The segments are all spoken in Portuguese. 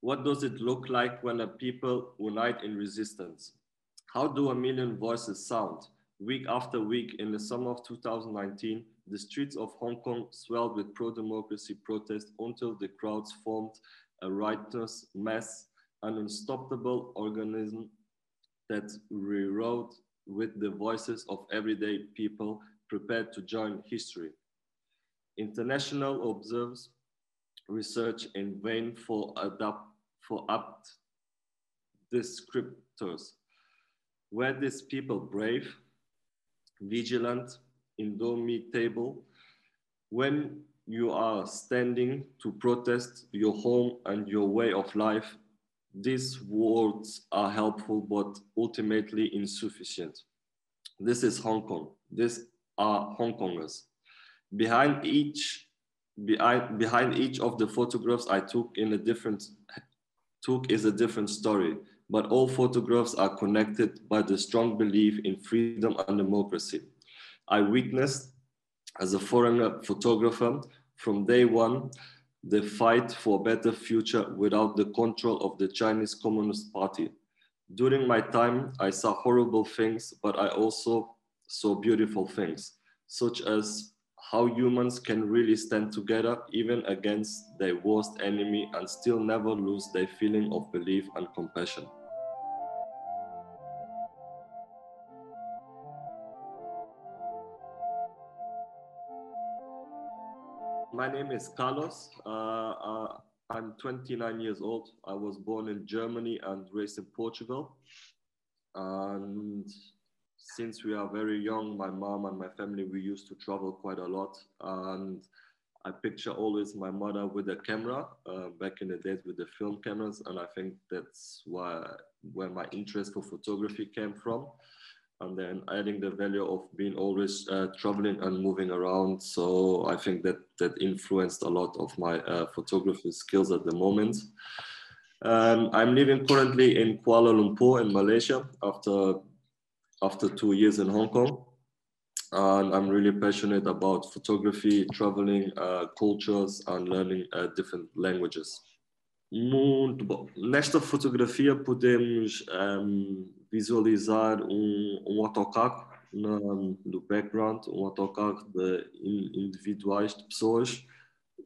What does it look like when a people unite in resistance? How do a million voices sound? Week after week in the summer of 2019, the streets of Hong Kong swelled with pro-democracy protests until the crowds formed a righteous mass, an unstoppable organism that rewrote with the voices of everyday people prepared to join history. International observes research in vain for, adapt, for apt descriptors. Were these people brave, vigilant, indomitable? When you are standing to protest your home and your way of life, these words are helpful but ultimately insufficient. This is Hong Kong. These are Hong Kongers. Behind each, behind, each of the photographs I took in a different took is a different story, but all photographs are connected by the strong belief in freedom and democracy. I witnessed as a foreigner photographer from day one the fight for a better future without the control of the Chinese Communist Party. During my time, I saw horrible things, but I also saw beautiful things, such as how humans can really stand together even against their worst enemy and still never lose their feeling of belief and compassion. My name is Carlos. Uh, uh, I'm 29 years old. I was born in Germany and raised in Portugal. And since we are very young, my mom and my family, we used to travel quite a lot. And I picture always my mother with a camera uh, back in the days with the film cameras. And I think that's why where my interest for photography came from and then adding the value of being always uh, traveling and moving around. So I think that that influenced a lot of my uh, photography skills at the moment. Um, I'm living currently in Kuala Lumpur in Malaysia after after two years in Hong Kong. And I'm really passionate about photography, traveling, uh, cultures, and learning uh, different languages. Muito bom. Nesta fotografia podemos um, visualizar um, um autocarro na, no background, um autocarro de individuais de pessoas.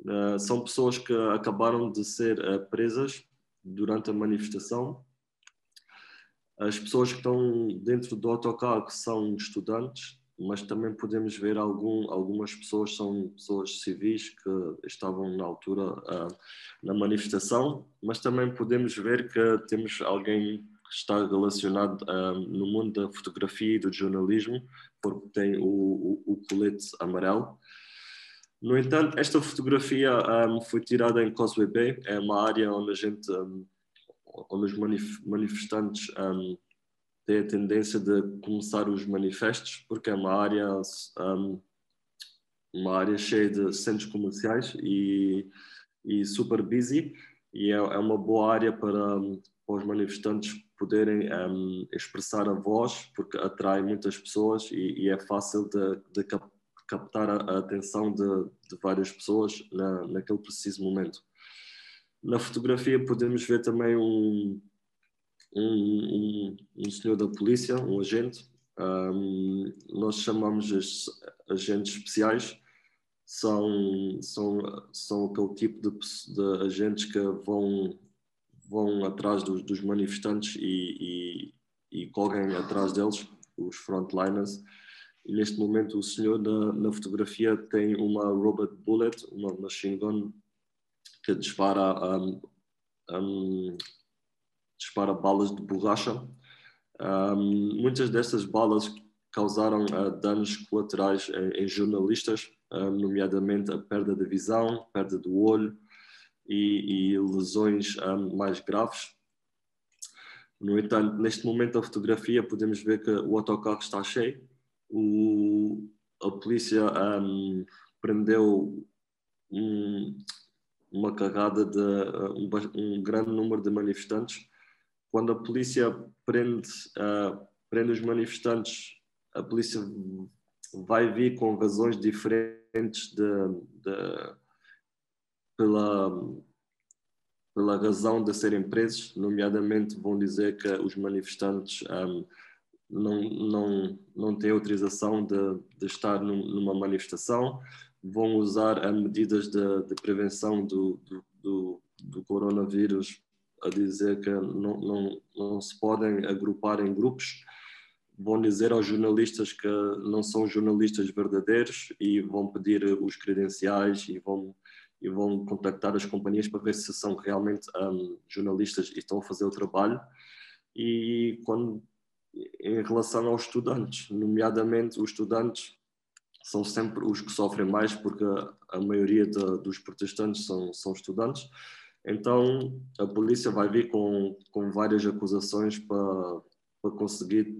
Uh, são pessoas que acabaram de ser uh, presas durante a manifestação. As pessoas que estão dentro do autocarro são estudantes, mas também podemos ver algum, algumas pessoas são pessoas civis que estavam na altura uh, na manifestação, mas também podemos ver que temos alguém está relacionado um, no mundo da fotografia e do jornalismo, porque tem o, o, o colete amarelo. No entanto, esta fotografia um, foi tirada em Causeway Bay, é uma área onde a gente, um, onde os manif manifestantes têm a tendência de começar os manifestos, porque é uma área, uma área cheia de centros comerciais e, e super busy, e é, é uma boa área para, para os manifestantes poderem um, expressar a voz, porque atrai muitas pessoas e, e é fácil de, de captar a, a atenção de, de, várias pessoas na, naquele preciso momento. Na fotografia podemos ver também um, um, um, um senhor da polícia, um agente. Um, nós chamamos as agentes especiais. São, são, são aquele tipo de, de agentes que vão vão atrás dos, dos manifestantes e, e, e, correm atrás deles, os frontliners. E neste momento o senhor na, na fotografia tem uma robot bullet, uma machine gun que dispara, um, um, dispara balas de borracha. Um, muitas dessas balas causaram uh, danos colaterais em, em jornalistas, nomeadamente a perda de visão, perda do olho, e, e lesões mais graves. No entanto, neste momento da fotografia podemos ver que o autocarro está cheio, o, a polícia um, prendeu um, uma carrada de um, um, grande número de manifestantes. Quando a polícia prende, uh, prende os manifestantes, a polícia vai vir com razões diferentes de, de pela, pela razão de serem presos, nomeadamente vão dizer que os manifestantes um, não, não, não têm autorização de, de estar num, numa manifestação, vão usar medidas de, de prevenção do, do, do, coronavírus a dizer que não, não, não se podem agrupar em grupos, vão dizer aos jornalistas que não são jornalistas verdadeiros e vão pedir os credenciais e vão e vão contactar as companhias para ver se são realmente um, jornalistas e estão a fazer o trabalho. E quando, em relação aos estudantes, nomeadamente os estudantes são sempre os que sofrem mais porque a maioria de, dos protestantes são, são estudantes. Então a polícia vai vir com, com várias acusações para, para conseguir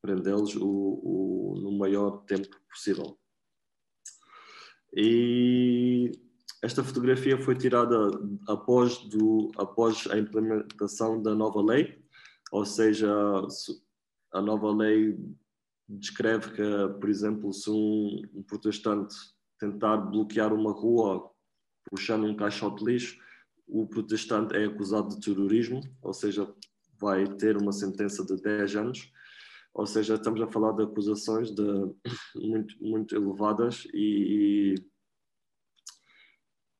prendê-los o, o, no maior tempo possível. E esta fotografia foi tirada após, do, após a implementação da nova lei, ou seja, a nova lei descreve que, por exemplo, se um, um protestante tentar bloquear uma rua puxando um caixote de lixo, o protestante é acusado de terrorismo, ou seja, vai ter uma sentença de 10 anos. Ou seja, estamos a falar de acusações de muito, muito elevadas e, e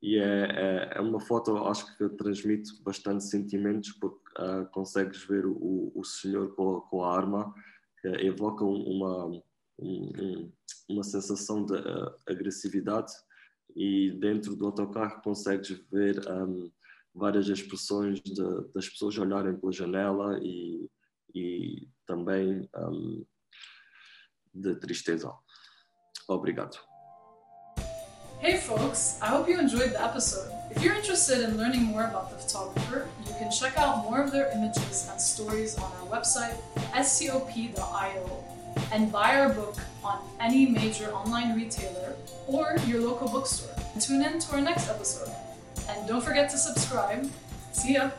e é, é, é, uma foto, acho que transmite bastante sentimentos, porque uh, consegues ver o, o senhor com, com a arma, que evoca uma, um, uma sensação de uh, agressividade, e dentro do autocarro consegues ver um, várias expressões de, das pessoas olharem pela janela e, e também um, de tristeza. Obrigado. Hey folks, I hope you enjoyed the episode. If you're interested in learning more about the photographer, you can check out more of their images and stories on our website, scop.io, and buy our book on any major online retailer or your local bookstore. Tune in to our next episode. And don't forget to subscribe. See ya!